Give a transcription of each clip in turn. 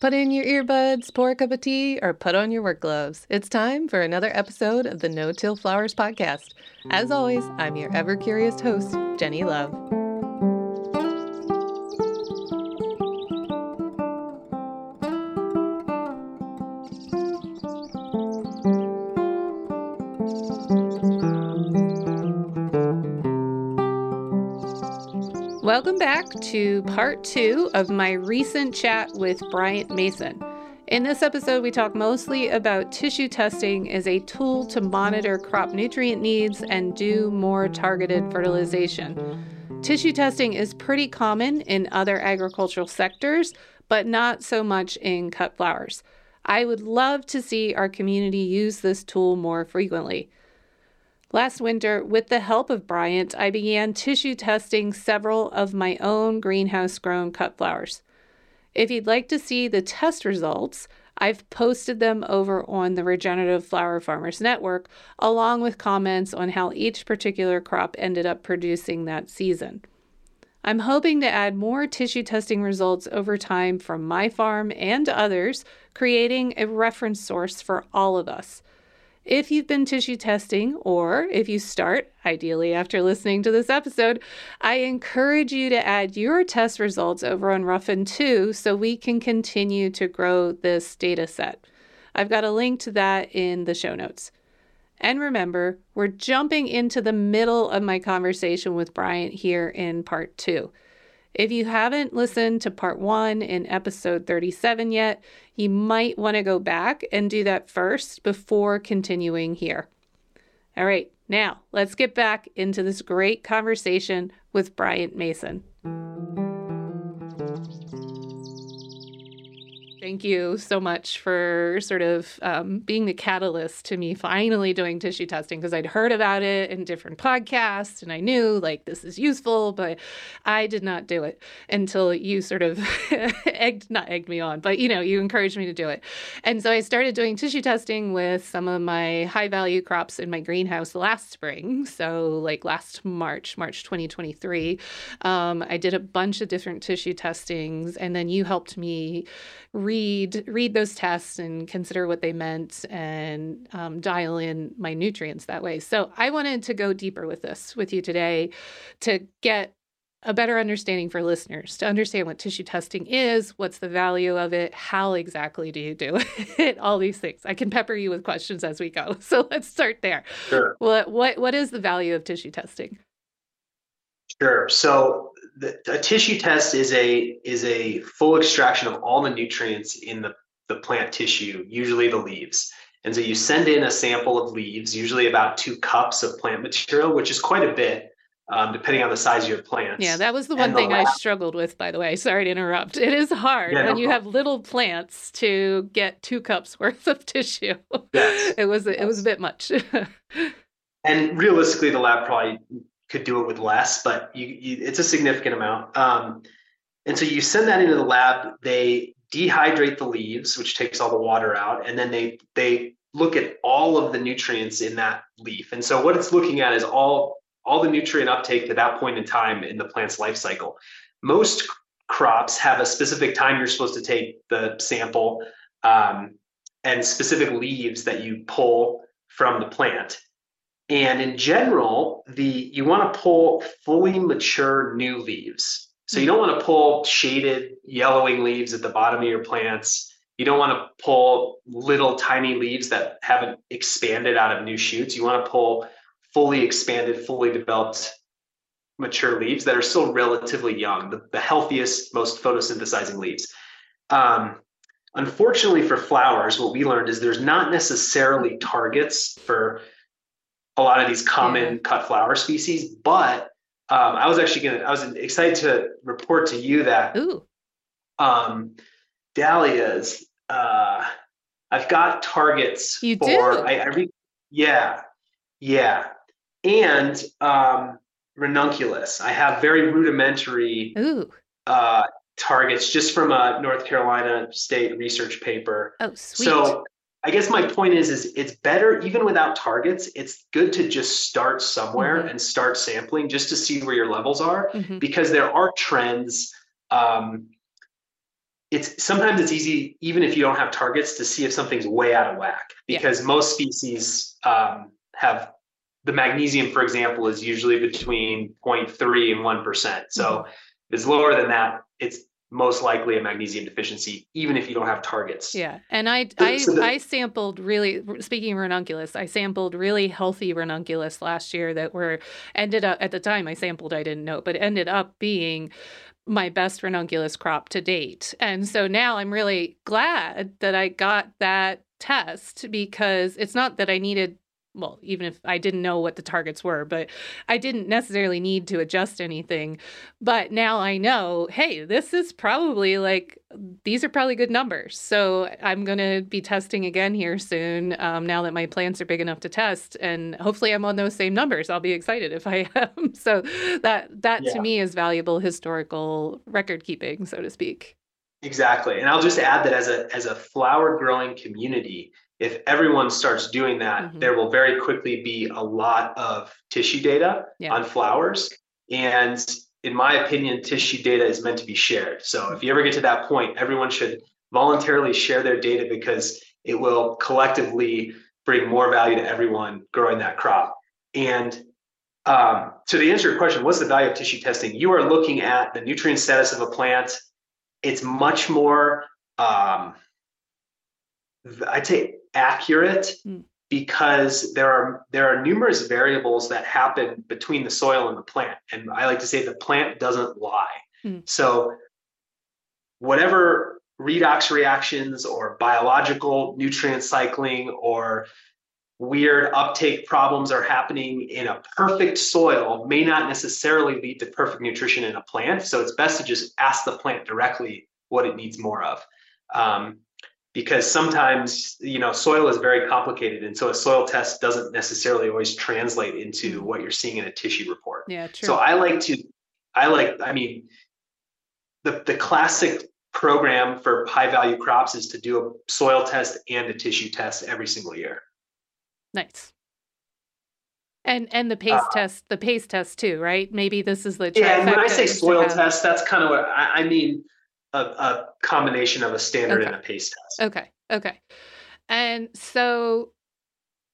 Put in your earbuds, pour a cup of tea, or put on your work gloves. It's time for another episode of the No Till Flowers podcast. As always, I'm your ever curious host, Jennie Love. Back to part two of my recent chat with Bryant Mason. In this episode, we talk mostly about tissue testing as a tool to monitor crop nutrient needs and do more targeted fertilization. Tissue testing is pretty common in other agricultural sectors, but not so much in cut flowers. I would love to see our community use this tool more frequently. Last winter, with the help of Bryant, I began tissue testing several of my own greenhouse grown cut flowers. If you'd like to see the test results, I've posted them over on the Regenerative Flower Farmers Network, along with comments on how each particular crop ended up producing that season. I'm hoping to add more tissue testing results over time from my farm and others, creating a reference source for all of us. If you've been tissue testing, or if you start, ideally after listening to this episode, I encourage you to add your test results over on Ruffin too so we can continue to grow this data set. I've got a link to that in the show notes. And remember, we're jumping into the middle of my conversation with Bryant here in part two. If you haven't listened to part one in episode 37 yet, you might want to go back and do that first before continuing here. All right, now let's get back into this great conversation with Bryant Mason. Thank you so much for sort of um, being the catalyst to me finally doing tissue testing because I'd heard about it in different podcasts and I knew like this is useful, but I did not do it until you sort of egged, not egged me on, but you know, you encouraged me to do it. And so I started doing tissue testing with some of my high value crops in my greenhouse last spring. So, like last March, March 2023, um, I did a bunch of different tissue testings and then you helped me read read those tests and consider what they meant and um, dial in my nutrients that way. So I wanted to go deeper with this with you today to get a better understanding for listeners to understand what tissue testing is, what's the value of it, how exactly do you do it, all these things. I can pepper you with questions as we go. So let's start there. Sure. What what what is the value of tissue testing? Sure. So the, a tissue test is a is a full extraction of all the nutrients in the, the plant tissue, usually the leaves. And so you send in a sample of leaves, usually about two cups of plant material, which is quite a bit, um, depending on the size of your plants. Yeah, that was the one thing I struggled with, by the way. Sorry to interrupt. It is hard yeah, when no you problem. have little plants to get two cups worth of tissue. Yes. it was it was a bit much. and realistically, the lab probably could do it with less, but you, you, it's a significant amount. Um, and so you send that into the lab. They dehydrate the leaves, which takes all the water out, and then they they look at all of the nutrients in that leaf. And so what it's looking at is all all the nutrient uptake to that point in time in the plant's life cycle. Most crops have a specific time you're supposed to take the sample um, and specific leaves that you pull from the plant. And in general, the you want to pull fully mature new leaves. So you don't want to pull shaded yellowing leaves at the bottom of your plants. You don't want to pull little tiny leaves that haven't expanded out of new shoots. You want to pull fully expanded, fully developed mature leaves that are still relatively young, the, the healthiest, most photosynthesizing leaves. Um, unfortunately for flowers, what we learned is there's not necessarily targets for a lot of these common cut flower species. But um, I was actually gonna, I was excited to report to you that Ooh. Um, dahlias, uh, I've got targets you for, do? I, I re- yeah, yeah. And um, ranunculus. I have very rudimentary Ooh. Uh, targets just from a North Carolina state research paper. Oh, sweet. So I guess my point is, is it's better even without targets. It's good to just start somewhere mm-hmm. and start sampling just to see where your levels are, mm-hmm. because there are trends. Um, it's sometimes it's easy, even if you don't have targets, to see if something's way out of whack because yeah. most species um, have the magnesium, for example, is usually between 0.3 and 1%. So mm-hmm. if it's lower than that, it's most likely a magnesium deficiency, even if you don't have targets. Yeah. And I I, so the, I sampled really speaking of ranunculus, I sampled really healthy ranunculus last year that were ended up at the time I sampled, I didn't know, but ended up being my best ranunculus crop to date. And so now I'm really glad that I got that test because it's not that I needed well, even if I didn't know what the targets were, but I didn't necessarily need to adjust anything. But now I know, hey, this is probably like, these are probably good numbers. So I'm going to be testing again here soon um, now that my plants are big enough to test. And hopefully I'm on those same numbers. I'll be excited if I am. so that, that yeah. to me is valuable historical record keeping, so to speak. Exactly. And I'll just add that as a, as a flower growing community, if everyone starts doing that, mm-hmm. there will very quickly be a lot of tissue data yeah. on flowers. And in my opinion, tissue data is meant to be shared. So if you ever get to that point, everyone should voluntarily share their data because it will collectively bring more value to everyone growing that crop. And um, so to answer your question, what's the value of tissue testing? You are looking at the nutrient status of a plant. It's much more, um, I'd say accurate mm. because there are there are numerous variables that happen between the soil and the plant and i like to say the plant doesn't lie mm. so whatever redox reactions or biological nutrient cycling or weird uptake problems are happening in a perfect soil may not necessarily lead to perfect nutrition in a plant so it's best to just ask the plant directly what it needs more of um, because sometimes you know soil is very complicated and so a soil test doesn't necessarily always translate into mm. what you're seeing in a tissue report yeah true. so i like to i like i mean the the classic program for high value crops is to do a soil test and a tissue test every single year nice and and the paste uh, test the paste test too right maybe this is the yeah and when i say soil test that's kind of what I, I mean a, a combination of a standard okay. and a paste test. Okay. Okay. And so,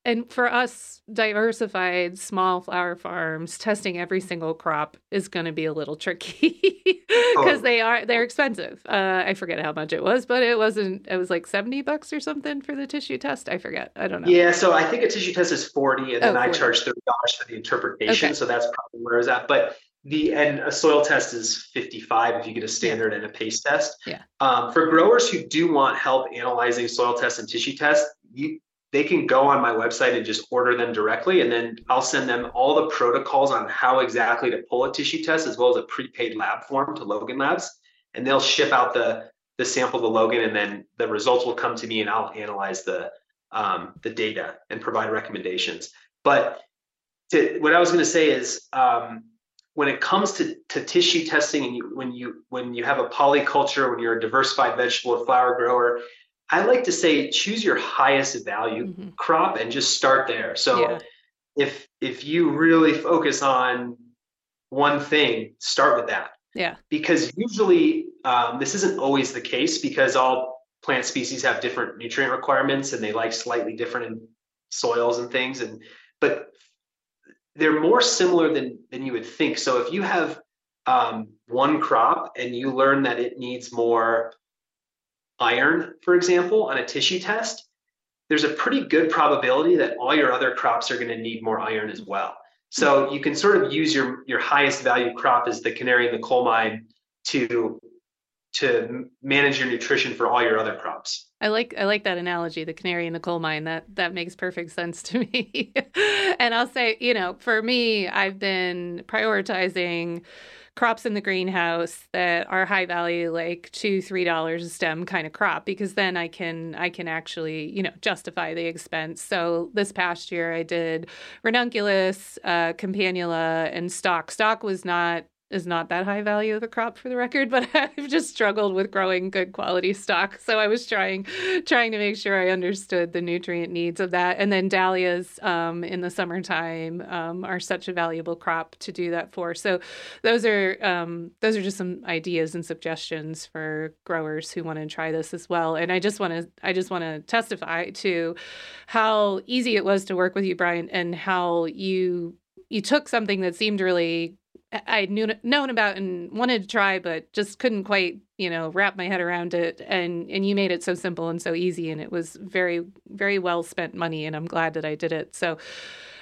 and for us, diversified small flower farms, testing every single crop is going to be a little tricky because oh. they are they're expensive. Uh, I forget how much it was, but it wasn't. It was like seventy bucks or something for the tissue test. I forget. I don't know. Yeah, so I think a tissue test is forty, and then oh, I charge thirty dollars for the interpretation. Okay. So that's probably where it's at. But the and a soil test is 55 if you get a standard and a paste test. Yeah. Um, for growers who do want help analyzing soil tests and tissue tests, you they can go on my website and just order them directly, and then I'll send them all the protocols on how exactly to pull a tissue test, as well as a prepaid lab form to Logan Labs, and they'll ship out the the sample to Logan, and then the results will come to me, and I'll analyze the um, the data and provide recommendations. But to, what I was going to say is. Um, when it comes to, to tissue testing and you, when you when you have a polyculture when you're a diversified vegetable or flower grower i like to say choose your highest value mm-hmm. crop and just start there so yeah. if if you really focus on one thing start with that yeah because usually um, this isn't always the case because all plant species have different nutrient requirements and they like slightly different soils and things and but they're more similar than than you would think. So if you have um, one crop and you learn that it needs more iron, for example, on a tissue test, there's a pretty good probability that all your other crops are going to need more iron as well. So you can sort of use your your highest value crop as the canary in the coal mine to to manage your nutrition for all your other crops. I like I like that analogy, the canary in the coal mine. That that makes perfect sense to me. and I'll say, you know, for me, I've been prioritizing crops in the greenhouse that are high value like two three dollars a stem kind of crop because then i can i can actually you know justify the expense so this past year i did ranunculus uh, campanula and stock stock was not is not that high value of a crop for the record, but I've just struggled with growing good quality stock. So I was trying trying to make sure I understood the nutrient needs of that. And then dahlias um, in the summertime um, are such a valuable crop to do that for. So those are um, those are just some ideas and suggestions for growers who want to try this as well. And I just want to I just want to testify to how easy it was to work with you, Bryant, and how you you took something that seemed really I'd knew, known about and wanted to try, but just couldn't quite, you know, wrap my head around it. And and you made it so simple and so easy, and it was very very well spent money. And I'm glad that I did it. So,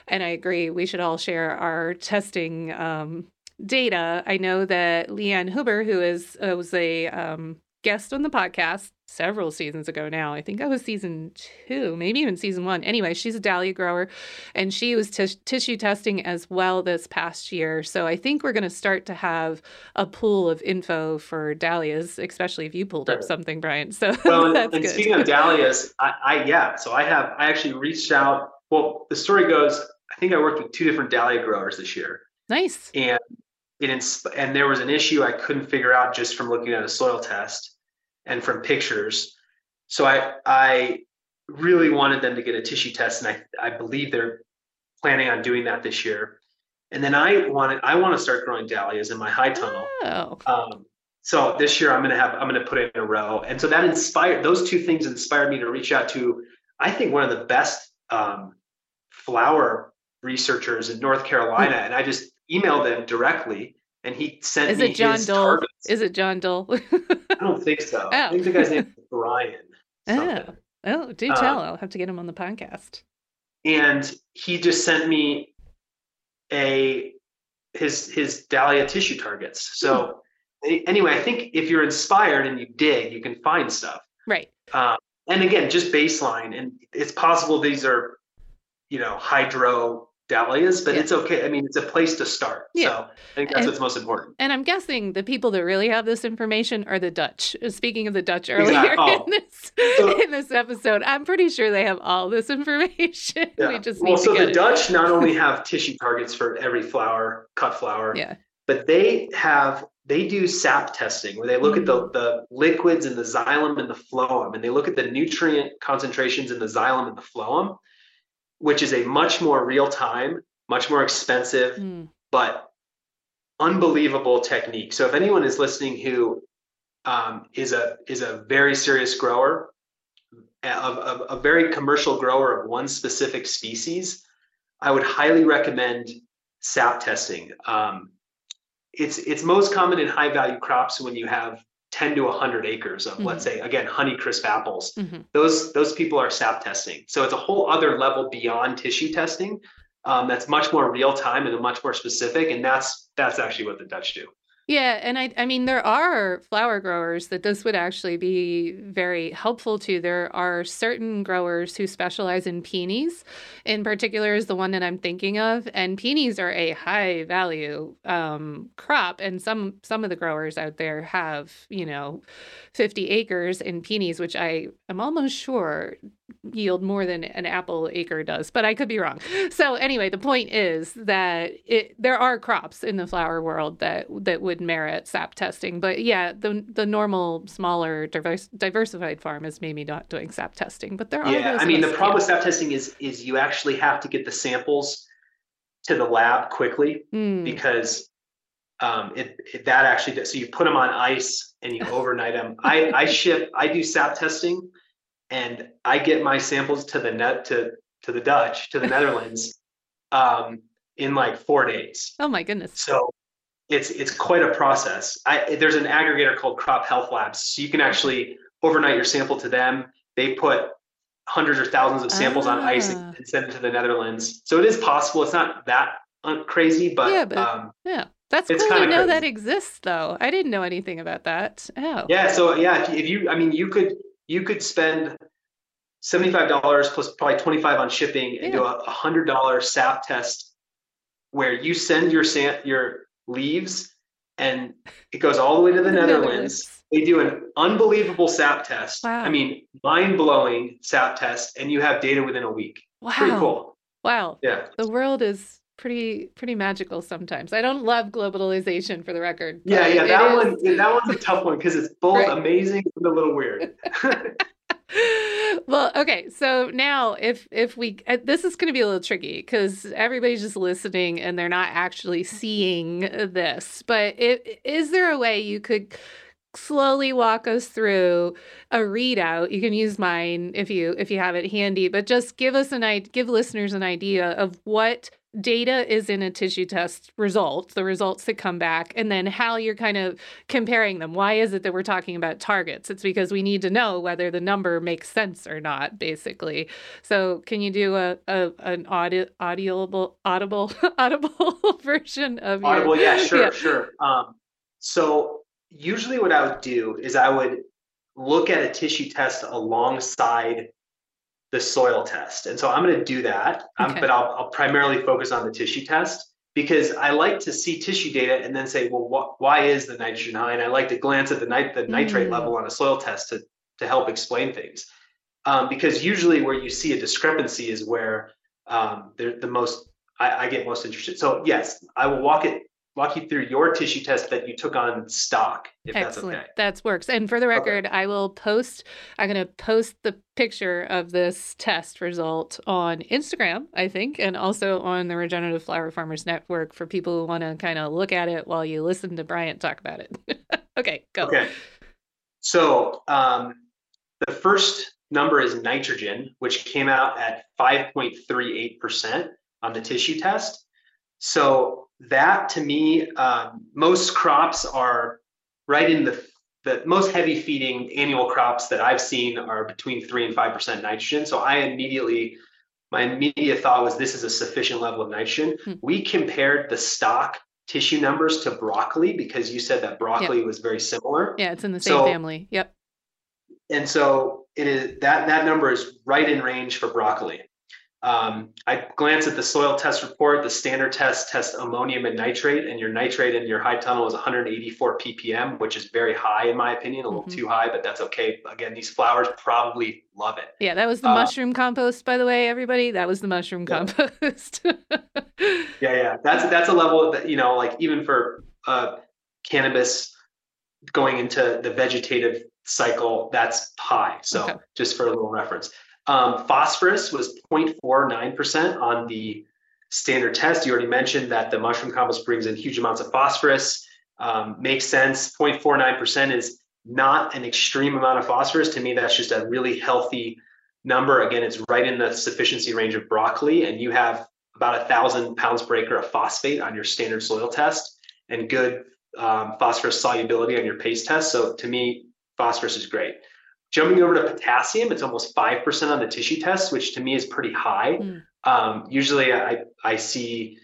and I agree, we should all share our testing um, data. I know that Leanne Huber, who is uh, was a um, guest on the podcast several seasons ago now. I think that was season two, maybe even season one. Anyway, she's a dahlia grower and she was t- tissue testing as well this past year. So I think we're going to start to have a pool of info for dahlias, especially if you pulled up something, Bryant. So well, and, and speaking of dahlias, I, I, yeah, so I have, I actually reached out. Well, the story goes, I think I worked with two different dahlia growers this year. Nice. And it, insp- and there was an issue I couldn't figure out just from looking at a soil test and from pictures. So I I really wanted them to get a tissue test, and I I believe they're planning on doing that this year. And then I wanted I want to start growing dahlias in my high tunnel. Oh. Um, so this year I'm gonna have I'm gonna put it in a row, and so that inspired those two things inspired me to reach out to I think one of the best um, flower researchers in North Carolina, and I just emailed them directly and he sent Is me it John his Dole? targets. Is it John Dole? I don't think so. Oh. I think the guy's name is Brian. oh. something. oh, do Uh, tell. I'll have to get him on the podcast. And he just sent me a his his dahlia tissue targets. So a- anyway, I think if you're inspired and you dig, you can find stuff. Right. Um, and again, just baseline, and it's possible these are, you know, hydro dahlias, but Yeah. it's okay. I mean, it's a place to start. Yeah. So I think that's And- what's most important. And I'm guessing the people that really have this information are the Dutch. Speaking of the Dutch earlier Exact- oh. in this So- in this episode, I'm pretty sure they have all this information. we just need well, so the it. Dutch not only have tissue targets for every flower, cut flower, Yeah. but they have they do sap testing where they look at Mm. the, the liquids in the xylem and the phloem, and they look at the nutrient concentrations in the xylem and the phloem, which is a much more real time, much more expensive, Mm. but unbelievable technique. So if anyone is listening who um, is a is a very serious grower, of, of a very commercial grower of one specific species, I would highly recommend sap testing. Um, it's it's most common in high value crops when you have 10 to 100 acres of let's say again honeycrisp apples. Mhm. those those people are sap testing. So it's a whole other level beyond tissue testing um, that's much more real time and much more specific and that's that's actually what the dutch do Yeah, and I I mean there are flower growers that this would actually be very helpful to. There are certain growers who specialize in peonies. In particular is the one that I'm thinking of, and peonies are a high value um, crop and some some of the growers out there have, you know, 50 acres in peonies which I am almost sure yield more than an apple acre does, but I could be wrong. So anyway, the point is that it there are crops in the flower world that that would merit sap testing. But yeah, the the normal smaller diverse, diversified farm is maybe not doing sap testing, but there are yeah i mean the problem with sap testing is is you actually have to get the samples to the lab quickly Mm, because um, it, it that actually does, so you put them on ice and you overnight them. I I ship I do sap testing, and I get my samples to the net to to the Dutch to the Netherlands um, in like four days. oh my goodness. So it's it's quite a process. I there's an aggregator called Crop Health Labs, so you can actually overnight your sample to them. They put hundreds or thousands of samples on ice Ah. and, and send it to the Netherlands. So it is possible. It's not that un- crazy, but, Yeah, but- um, Yeah. That's It's cool kinda know crazy. that exists though. I didn't know anything about that. Oh. Yeah. So yeah, if you, I mean, you could you could spend seventy five dollars plus probably twenty five on shipping and do a a hundred dollar sap test where you send your sam your leaves and it goes all the way to the Netherlands. They do an unbelievable sap test. Wow. I mean, mind blowing sap test, and you have data within a week. Wow. Pretty cool. Wow. Yeah. The world is pretty pretty magical sometimes. I don't love globalization for the record. Yeah, yeah, that one is... that one's a tough one because it's both right. amazing and a little weird. well, okay. So now, if if we uh, this is going to be a little tricky because everybody's just listening and they're not actually seeing this. But it, is there a way you could slowly walk us through a readout? You can use mine if you if you have it handy. But just give us an idea, give listeners an idea of what data is in a tissue test results, the results that come back, and then how you're kind of comparing them. Why is it that we're talking about targets? It's because we need to know whether the number makes sense or not, basically. So, can you do a, a an audi- audible audible audible version of audible? Your, yeah, sure, yeah. sure. Um, so usually, what I would do is I would look at a tissue test alongside the soil test. And so I'm going to do that, um, okay. but I'll, I'll, primarily focus on the tissue test because I like to see tissue data and then say, well, wh- why is the nitrogen high? And I like to glance at the, nit- the nitrate mm. level on a soil test to, to help explain things. Um, because usually where you see a discrepancy is where um, the most I, I, get most interested. So yes, I will walk it walk you through your tissue test that you took on stock if Excellent. that's okay. That works. And for the record, okay. I will post I'm going to post the picture of this test result on Instagram, I think, and also on the Regenerative Flower Farmers Network for people who want to kind of look at it while you listen to Bryant talk about it. okay, go. Okay. So, um, the first number is nitrogen, which came out at 5.38% on the tissue test. So that to me, um, most crops are right in the the most heavy feeding annual crops that I've seen are between three and five percent nitrogen. So I immediately, my immediate thought was this is a sufficient level of nitrogen. Hmm. We compared the stock tissue numbers to broccoli because you said that broccoli yep. was very similar. Yeah, it's in the same so, family. Yep. And so it is that that number is right in range for broccoli. Um, I glance at the soil test report. The standard test tests ammonium and nitrate, and your nitrate in your high tunnel is 184 ppm, which is very high in my opinion, a little mm-hmm. too high, but that's okay. Again, these flowers probably love it. Yeah, that was the uh, mushroom compost, by the way, everybody. That was the mushroom yeah. compost. yeah, yeah, that's that's a level that you know, like even for uh, cannabis going into the vegetative cycle, that's high. So okay. just for a little reference. Um, phosphorus was 0.49% on the standard test. You already mentioned that the mushroom compost brings in huge amounts of phosphorus. Um, makes sense. 0.49% is not an extreme amount of phosphorus. To me, that's just a really healthy number. Again, it's right in the sufficiency range of broccoli, and you have about a thousand pounds per acre of phosphate on your standard soil test and good um, phosphorus solubility on your paste test. So to me, phosphorus is great. Jumping over to potassium, it's almost 5% on the tissue test, which to me is pretty high. Mm. Um, usually I, I see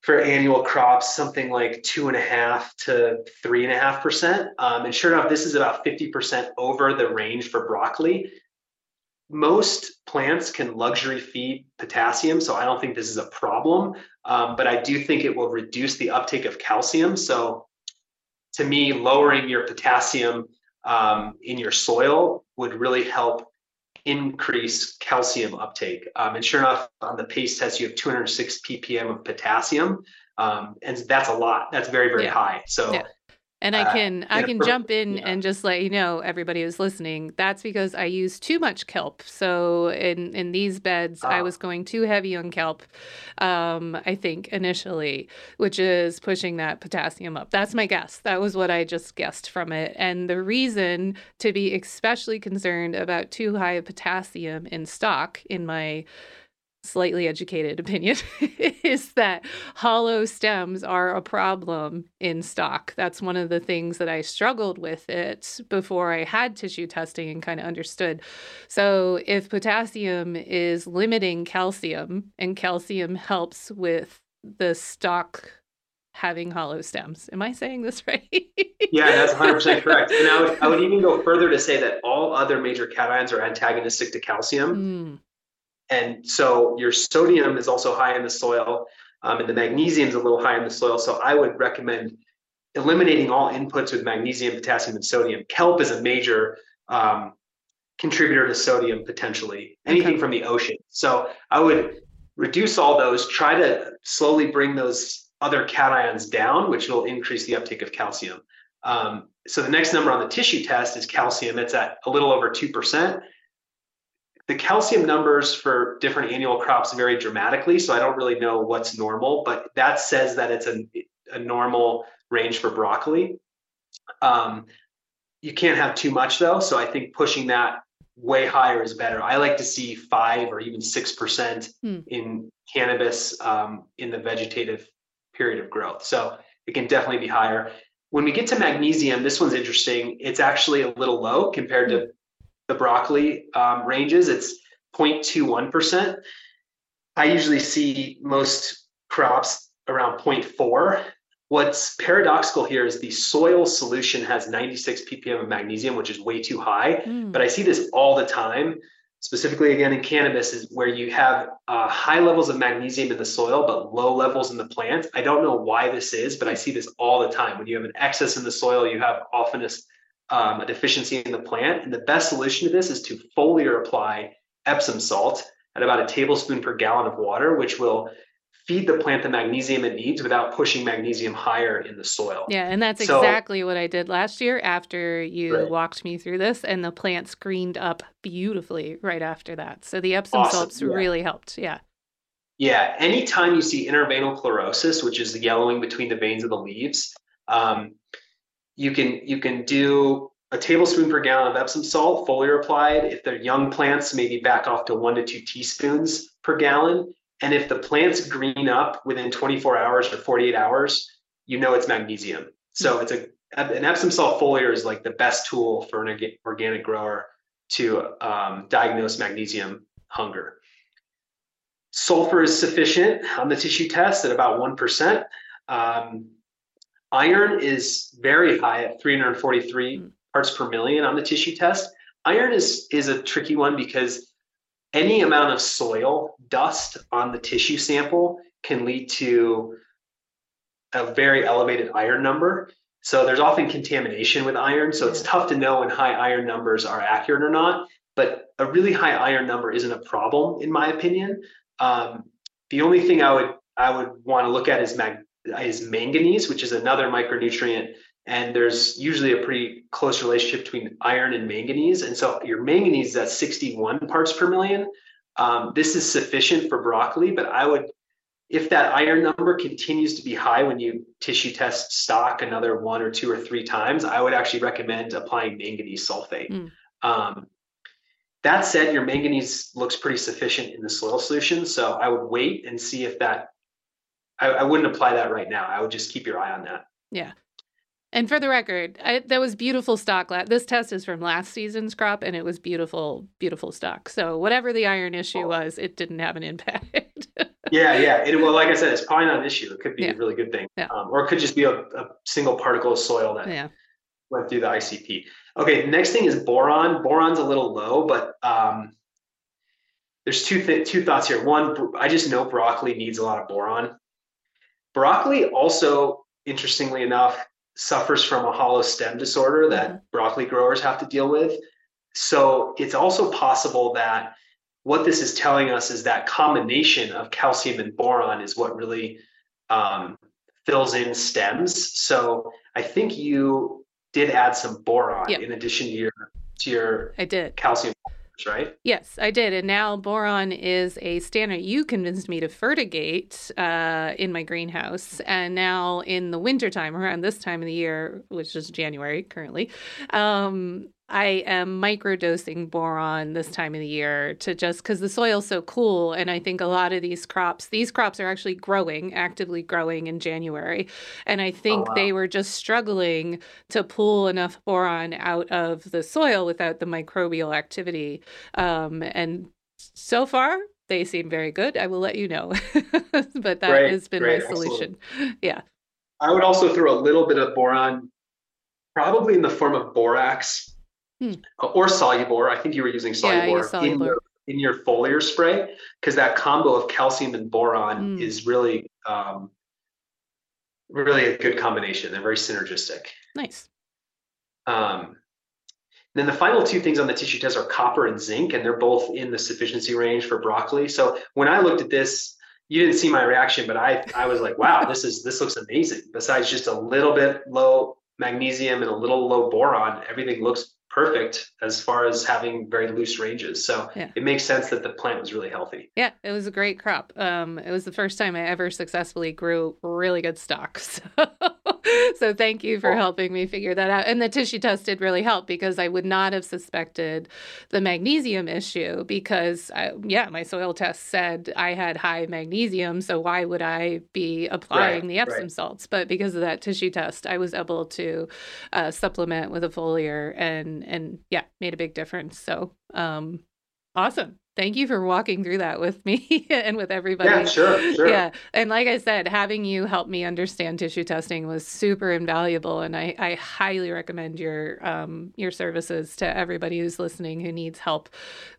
for annual crops something like two and a half to three and a half percent. Um, and sure enough, this is about 50% over the range for broccoli. Most plants can luxury feed potassium, so I don't think this is a problem. Um, but I do think it will reduce the uptake of calcium. So to me, lowering your potassium um, in your soil would really help increase calcium uptake. Um, and sure enough, on the paste test, you have 206 ppm of potassium, um, and that's a lot. That's very very yeah. high. So yeah. And I uh, can uh, I can jump in yeah. and just let you know everybody who's listening. That's because I use too much kelp. So in in these beds, I ah. was going too heavy on kelp. Um, I think initially, which is pushing that potassium up. That's my guess. That was what I just guessed from it. And the reason to be especially concerned about too high of potassium in stock in my slightly educated opinion is that hollow stems are a problem in stock. That's one of the things that I struggled with it before I had tissue testing and kind of understood. So, if potassium is limiting calcium and calcium helps with the stock having hollow stems. Am I saying this right? yeah, that's 100% correct. And I would, I would even go further to say that all other major cations are antagonistic to calcium. Mm. And so your sodium is also high in the soil, um, and the magnesium is a little high in the soil. So I would recommend eliminating all inputs with magnesium, potassium, and sodium. Kelp is a major um, contributor to sodium potentially, anything okay. from the ocean. So I would reduce all those, try to slowly bring those other cations down, which will increase the uptake of calcium. Um, so the next number on the tissue test is calcium. It's at a little over 2%. The calcium numbers for different annual crops vary dramatically, so I don't really know what's normal, but that says that it's a, a normal range for broccoli. Um, you can't have too much though, so I think pushing that way higher is better. I like to see five or even six percent hmm. in cannabis um, in the vegetative period of growth. So it can definitely be higher. When we get to magnesium, this one's interesting. It's actually a little low compared to the broccoli um, ranges. It's 0.21%. I usually see most crops around 0.4. What's paradoxical here is the soil solution has 96 ppm of magnesium, which is way too high. Mm. But I see this all the time, specifically again in cannabis, is where you have uh, high levels of magnesium in the soil, but low levels in the plant. I don't know why this is, but I see this all the time. When you have an excess in the soil, you have often a, um, a deficiency in the plant. And the best solution to this is to foliar apply Epsom salt at about a tablespoon per gallon of water, which will feed the plant the magnesium it needs without pushing magnesium higher in the soil. Yeah, and that's so, exactly what I did last year after you right. walked me through this, and the plant screened up beautifully right after that. So the Epsom awesome. salts yeah. really helped. Yeah. Yeah, anytime you see interveinal chlorosis, which is the yellowing between the veins of the leaves, um, you can you can do a tablespoon per gallon of Epsom salt, foliar applied. If they're young plants, maybe back off to one to two teaspoons per gallon. And if the plants green up within 24 hours or 48 hours, you know it's magnesium. So it's a an Epsom salt foliar is like the best tool for an organic grower to um, diagnose magnesium hunger. Sulfur is sufficient on the tissue test at about 1%. Um, iron is very high at 343 mm. parts per million on the tissue test. Iron is, is a tricky one because any amount of soil dust on the tissue sample can lead to a very elevated iron number. So there's often contamination with iron. So it's tough to know when high iron numbers are accurate or not. But a really high iron number isn't a problem, in my opinion. Um, the only thing I would I would want to look at is mag- is manganese, which is another micronutrient and there's usually a pretty close relationship between iron and manganese. And so your manganese is at 61 parts per million. Um, this is sufficient for broccoli, but I would, if that iron number continues to be high when you tissue test stock another one or two or three times, I would actually recommend applying manganese sulfate. Mm. Um, that said, your manganese looks pretty sufficient in the soil solution. So I would wait and see if that, I, I wouldn't apply that right now. I would just keep your eye on that. Yeah. And for the record, I, that was beautiful stock. This test is from last season's crop, and it was beautiful, beautiful stock. So whatever the iron issue oh. was, it didn't have an impact. yeah, yeah. It, well, like I said, it's probably not an issue. It could be yeah. a really good thing, yeah. um, or it could just be a, a, single particle of soil that yeah. went through the ICP. Okay, the next thing is boron. Boron's a little low, but um, there's two th- two thoughts here. One, I just know broccoli needs a lot of boron. Broccoli also, interestingly enough, suffers from a hollow stem disorder that mm-hmm. broccoli growers have to deal with. So it's also possible that what this is telling us is that combination of calcium and boron is what really um, fills in stems. So I think you did add some boron yep. in addition to your to your I did calcium right? Yes, I did. And now boron is a standard. You convinced me to fertigate uh, in my greenhouse. And now in the wintertime, around this time of the year, which is January currently, um, I am microdosing boron this time of the year to just because the soil's so cool. And I think a lot of these crops, these crops are actually growing, actively growing in January. And I think oh, wow. they were just struggling to pull enough boron out of the soil without the microbial activity. Um, and so far, they seem very good. I will let you know. but that great, has been great, my solution. Excellent. Yeah. I would also throw a little bit of boron, probably in the form of borax Hmm. Or Solubor. I think you were using Solubor, yeah, in, your, in your foliar spray because that combo of calcium and boron mm. is really, um, really a good combination. They're very synergistic. Nice. Um, then the final two things on the tissue test are copper and zinc, and they're both in the sufficiency range for broccoli. So when I looked at this, you didn't see my reaction, but I I was like, wow, this is this looks amazing. Besides just a little bit low magnesium and a little low boron, everything looks perfect as far as having very loose ranges. So yeah. it makes sense that the plant was really healthy. Yeah, it was a great crop. Um, it was the first time I ever successfully grew really good stock. So, so thank you for helping me figure that out. And the tissue test did really help because I would not have suspected the magnesium issue because, I, yeah, my soil test said I had high magnesium. So why would I be applying right, the Epsom right. salts? But because of that tissue test, I was able to uh, supplement with a foliar and and yeah, made a big difference. So um, awesome. Thank you for walking through that with me and with everybody. Yeah, sure, sure. Yeah. And like I said, having you help me understand tissue testing was super invaluable. And I, I highly recommend your um, your services to everybody who's listening who needs help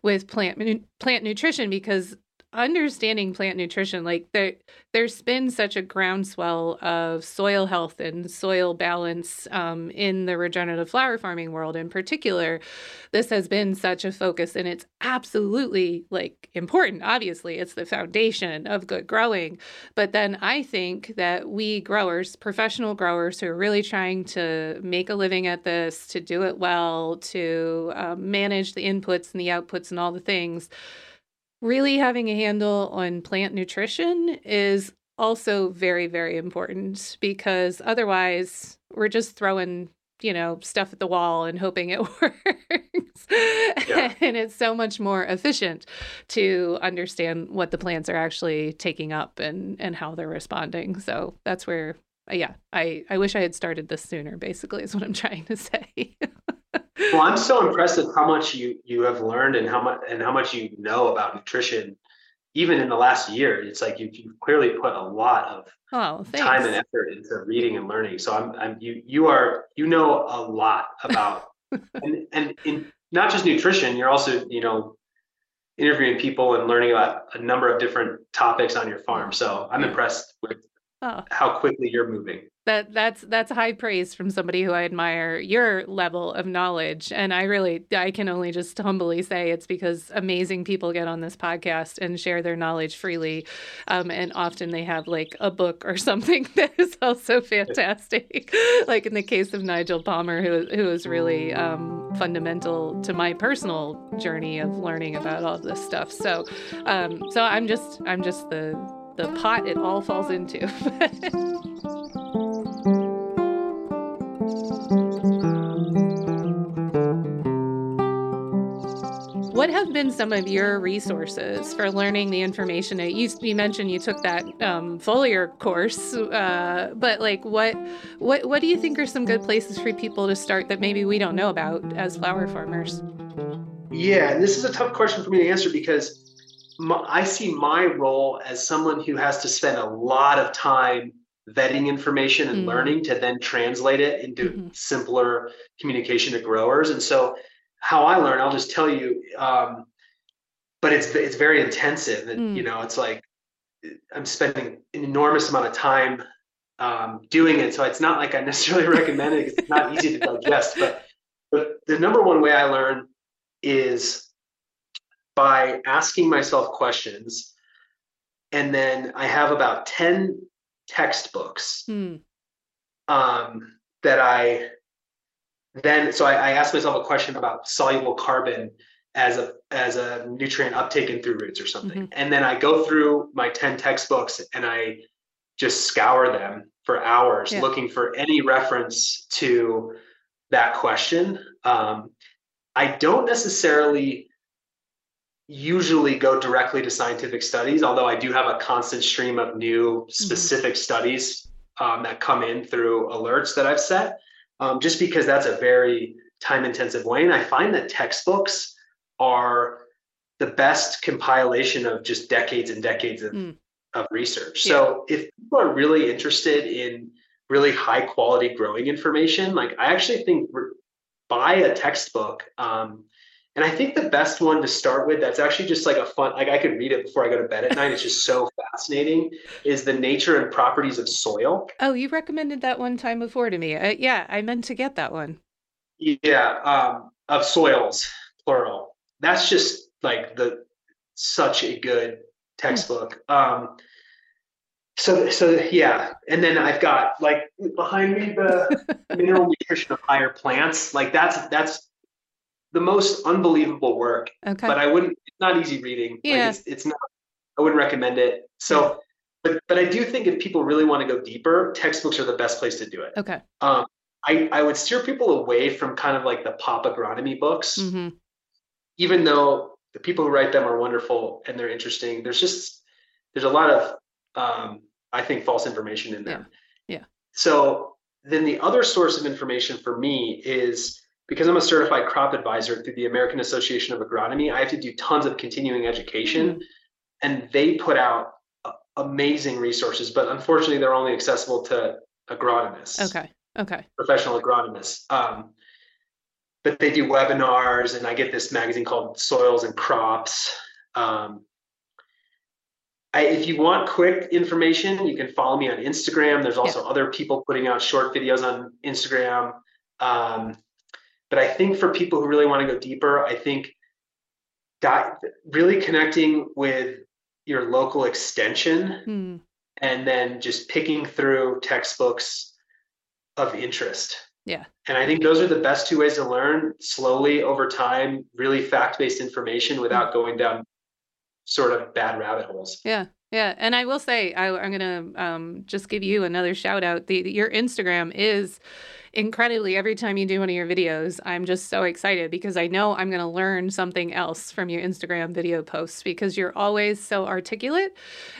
with plant plant nutrition because understanding plant nutrition like there there's been such a groundswell of soil health and soil balance um, in the regenerative flower farming world in particular. This has been such a focus and it's absolutely like important obviously. It's the foundation of good growing. But then i think that we growers professional growers who are really trying to make a living at this to do it well to um, manage the inputs and the outputs and all the things really having a handle on plant nutrition is also very, very important because otherwise we're just throwing, you know, stuff at the wall and hoping it works. Yeah. and it's so much more efficient to understand what the plants are actually taking up and, and how they're responding. So that's where, yeah, I, I wish I had started this sooner, basically, is what I'm trying to say. well, I'm so impressed with how much you you have learned and how much and how much you know about nutrition. Even in the last year, it's like you you clearly put a lot of oh, time and effort into reading and learning. So I'm, I'm you you are you know a lot about and and in not just nutrition. You're also you know interviewing people and learning about a number of different topics on your farm. So I'm impressed with oh. how quickly you're moving that that's that's high praise from somebody who I admire your level of knowledge and I really I can only just humbly say it's because amazing people get on this podcast and share their knowledge freely um, and often they have like a book or something that is also fantastic like in the case of Nigel Palmer who who is really um, fundamental to my personal journey of learning about all this stuff so um, so I'm just I'm just the the pot it all falls into What have been some of your resources for learning the information? You, you mentioned you took that um, foliar course, uh, but like what, what, what do you think are some good places for people to start that maybe we don't know about as flower farmers? Yeah, and this is a tough question for me to answer because my, I see my role as someone who has to spend a lot of time vetting information and mm-hmm. learning to then translate it into mm-hmm. simpler communication to growers. And so how I learn, I'll just tell you. Um, but it's it's very intensive, and mm. you know, it's like I'm spending an enormous amount of time um, doing it. So it's not like I necessarily recommend it. It's not easy to digest. But but the number one way I learn is by asking myself questions, and then I have about ten textbooks mm. um, that I then so I, I asked myself a question about soluble carbon as a as a nutrient uptake in through roots or something. Mm-hmm. And then I go through my 10 textbooks and I just scour them for hours yeah. looking for any reference to that question. Um, I don't necessarily usually go directly to scientific studies, although I do have a constant stream of new mm-hmm. specific mm-hmm. studies um, that come in through alerts that I've set um, just because that's a very time intensive way. And I find that textbooks are the best compilation of just decades and decades of, mm. of research. Yeah. So if people are really interested in really high quality growing information, like I actually think buy a textbook. Um, and I think the best one to start with, that's actually just like a fun, like I could read it before I go to bed at night. It's just so fascinating, is The Nature and Properties of Soil. Oh, you recommended that one time before to me. Uh, yeah, I meant to get that one. Yeah. Um, of soils, plural. That's just like the such a good textbook. Um, so so yeah, and then I've got like behind me the mineral nutrition of higher plants. Like that's that's the most unbelievable work. Okay. But I wouldn't. It's not easy reading. Yeah. Like it's, it's not. I wouldn't recommend it. So, but but I do think if people really want to go deeper, textbooks are the best place to do it. okay. Um, I I would steer people away from kind of like the pop agronomy books, hmm even though the people who write them are wonderful and they're interesting. There's just there's a lot of um, I think false information in them. Yeah. Yeah. So then the other source of information for me is because I'm a certified crop advisor through the American Association of Agronomy, I have to do tons of continuing education Mhm. and they put out amazing resources, but unfortunately they're only accessible to agronomists, Okay. Okay. professional agronomists. Um, but they do webinars and I get this magazine called Soils and Crops. Um, I, if you want quick information, you can follow me on Instagram. There's also other people putting out short videos on Instagram. Um, but I think for people who really want to go deeper, I think di- really connecting with your local extension Hmm. and then just picking through textbooks of interest. Yeah. And I think those are the best two ways to learn slowly over time, really fact based information without going down sort of bad rabbit holes. Yeah. Yeah. And I will say, I, I'm going to um, just give you another shout out. The, your Instagram is incredibly, every time you do one of your videos, I'm just so excited because I know I'm going to learn something else from your Instagram video posts because you're always so articulate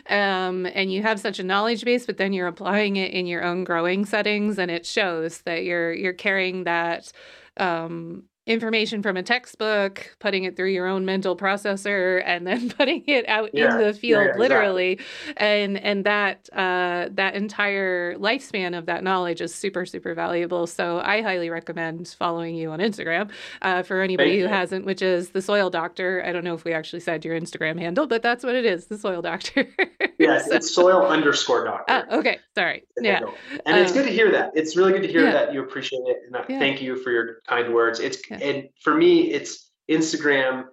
um, and you have such a knowledge base, but then you're applying it in your own growing settings and it shows that you're, you're carrying that um, information from a textbook, putting it through your own mental processor, and then putting it out Yeah, in the field, yeah, exactly. literally. And and that uh, that entire lifespan of that knowledge is super super valuable. So I highly recommend following you on Instagram uh, for anybody Thank who you. hasn't, which is the Soil Doctor. I don't know if we actually said your Instagram handle, but that's what it is, the Soil Doctor. Yes, So- it's soil underscore doctor. Ah, okay, sorry. Yeah. And it's Um, good to hear that. It's really good to hear yeah. that you appreciate it. And Yeah. thank you for your kind words. It's Yeah. And for me, it's Instagram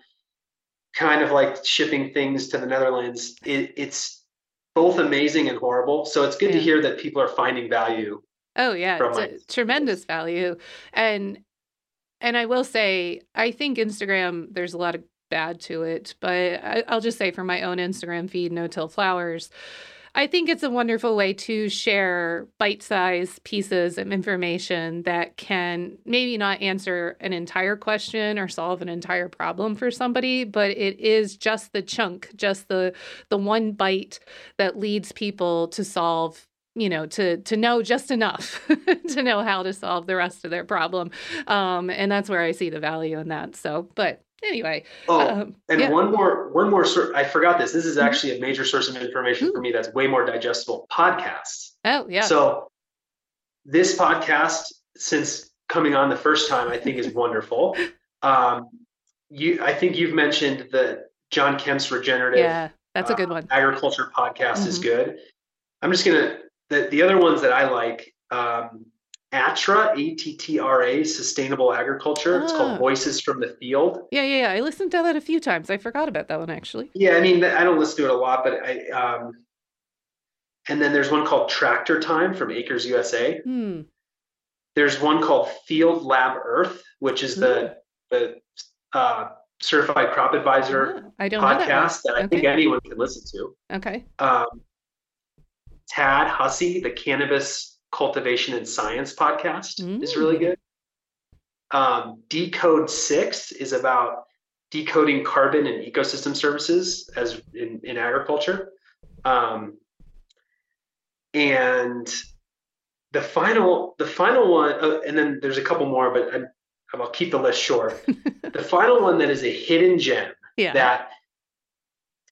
kind of like shipping things to the Netherlands. It, it's both amazing and horrible. So it's good to hear that people are finding value. Oh yeah, it's my tremendous value. And and I will say, I think Instagram, there's a lot of bad to it, but I, I'll just say for my own Instagram feed, No Till Flowers, I think it's a wonderful way to share bite-sized pieces of information that can maybe not answer an entire question or solve an entire problem for somebody, but it is just the chunk, just the the one bite that leads people to solve you know to to know just enough to know how to solve the rest of their problem. Um and that's where i see the value in that. So but anyway Oh, um and yeah. one more, one more. I forgot this. This is Mhm. actually a major source of information for me that's way more digestible. Podcasts. oh yeah So this podcast, since coming on the first time, I think is wonderful. Um, you, I think you've mentioned that John Kempf's regenerative yeah that's a uh, good one agriculture podcast is Mhm. good. I'm just gonna the the other ones that I like. Um, ATTRA, A T T R A, Sustainable Agriculture. It's Ah. called Voices from the Field. yeah yeah yeah i listened to that a few times i forgot about that one actually Yeah, I mean, I don't listen to it a lot, but I. Um, and then there's one called Tractor Time from Acres USA. hmm There's one called Field Lab Earth, which is the the uh, certified crop advisor Ah, i don't know that podcast that, I think anyone can listen to. okay Um, Tad Hussey, the Cannabis Cultivation and Science podcast, is really Mm. good. Um, Decode Six is about decoding carbon and ecosystem services as in, in agriculture. Um, and the final, the final one, uh, and then there's a couple more, but I, I'll keep the list short. the final one that is a hidden gem yeah that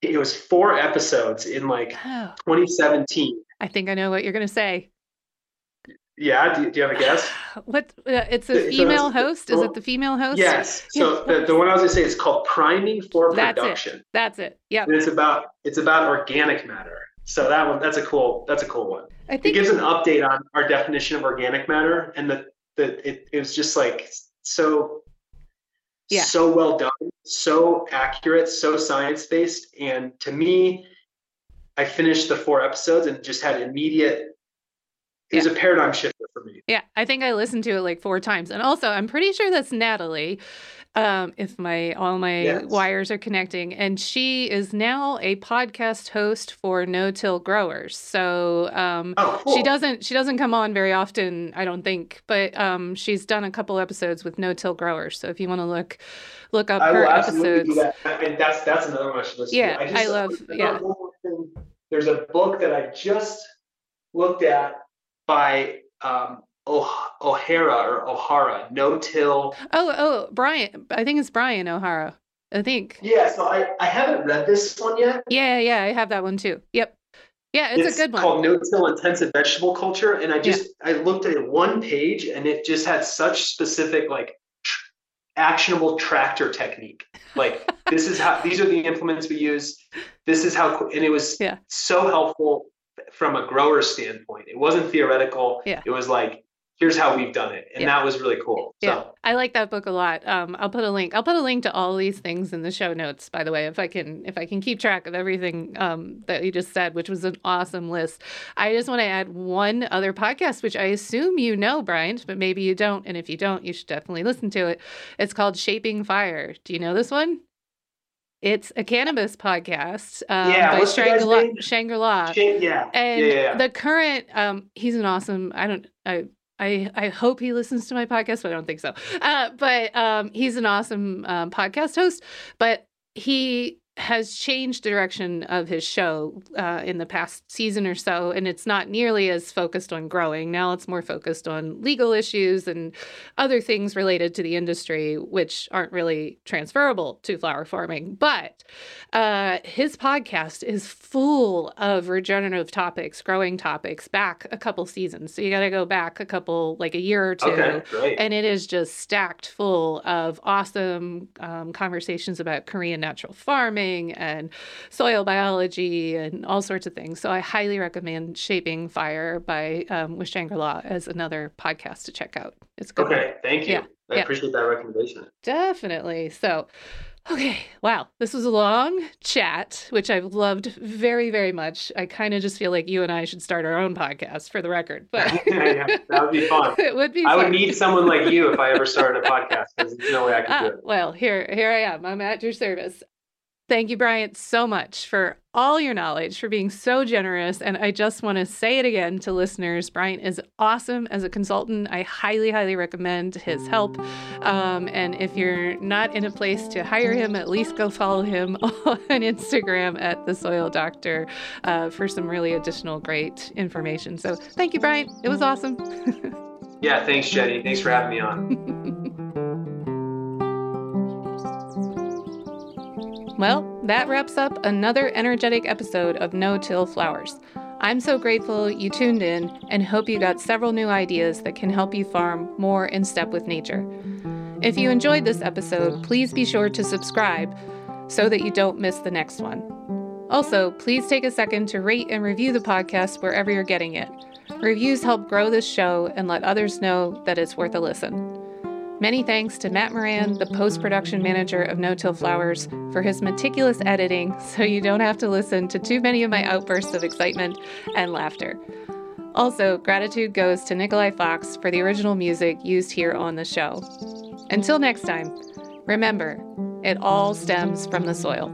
it was four episodes in like oh, 2017. i think i know what you're gonna say Yeah, do, do you have a guess? what uh, it's a female host is it the female host Yes. So the, the one I was gonna say is called priming for That's it. production, that's it Yeah. and it's about it's about organic matter. So that one that's a cool that's a cool one. i think It gives an update on our definition of organic matter, and the the it, it was just like so Yeah. So well done, so accurate, so science based. And to me, I finished the four episodes and just had immediate was a paradigm shifter for me. Yeah, I think I listened to it like four times. And also, I'm pretty sure that's Natalie. Um, if my all my Yes. wires are connecting, and she is now a podcast host for No Till Growers. So um, Oh, cool. she doesn't she doesn't come on very often, I don't think, but um, she's done a couple episodes with No Till Growers. So if you want to look look up I her will absolutely do episodes, that. And that's that's another one I should listen Yeah, to. I love- I yeah. more thing. There's a book that I just looked at by um, oh, O'Hara or O'Hara, No Till. oh oh Bryan, I think it's Bryan O'Hara. I think. Yeah, so I, I haven't read this one yet. Yeah, yeah, I have that one too. Yep. Yeah, it's, a good one. called No Till Intensive Vegetable Culture, and I just I looked at one page, and it just had such specific like tr- actionable tractor technique. Like this is how these are the implements we use. This is how, and it was Yeah. so helpful from a grower standpoint. It wasn't theoretical. Yeah. It was like here's how we've done it, and Yeah. that was really cool. So. Yeah, I like that book a lot. Um, I'll put a link. I'll put a link to all these things in the show notes. By the way, if I can, if I can keep track of everything um, that you just said, which was an awesome list. I just want to add one other podcast, which I assume you know, Bryant, but maybe you don't. And if you don't, you should definitely listen to it. It's called Shaping Fire. Do you know this one? It's a cannabis podcast um, Yeah, by Shango Los. Shangri-La. Yeah, And yeah, yeah. the current, um, he's an awesome. I don't. I. I, I hope he listens to my podcast, but I don't think so. Uh, but um, he's an awesome um, podcast host. But he has changed the direction of his show uh, in the past season or so, and it's not nearly as focused on growing. Now it's more focused on legal issues and other things related to the industry, which aren't really transferable to flower farming. But uh, his podcast is full of regenerative topics, growing topics, back a couple seasons. So you got to go back a couple, like a year or two. okay. And it is just stacked full of awesome um, conversations about Korean natural farming and soil biology and all sorts of things. So I highly recommend Shaping Fire by um, with Shango Los as another podcast to check out. It's good. Okay, thank you. Yeah, I yeah. appreciate that recommendation. Definitely. So, okay. Wow. This was a long chat, which I've loved very, very much. I kind of just feel like you and I should start our own podcast for the record, but Yeah, that would be fun. it would be I would need someone like you if I ever started a podcast there's no way I could do Ah, it. well, here, here I am. I'm at your service. Thank you, Bryant, so much for all your knowledge, for being so generous. And I just want to say it again to listeners Bryant is awesome as a consultant. I highly, highly recommend his help. Um, and if you're not in a place to hire him, at least go follow him on Instagram at the Soil Doctor uh, for some really additional great information. So thank you, Bryant. It was awesome. Yeah, thanks, Jennie. Thanks for having me on. Well, that wraps up another energetic episode of No Till Flowers. I'm so grateful you tuned in and hope you got several new ideas that can help you farm more in step with nature. If you enjoyed this episode, please be sure to subscribe so that you don't miss the next one. Also, please take a second to rate and review the podcast wherever you're getting it. Reviews help grow this show and let others know that it's worth a listen. Many thanks to Matt Moran, the post production manager of No Till Flowers, for his meticulous editing so you don't have to listen to too many of my outbursts of excitement and laughter. Also, gratitude goes to Nikolai Fox for the original music used here on the show. Until next time, remember, it all stems from the soil.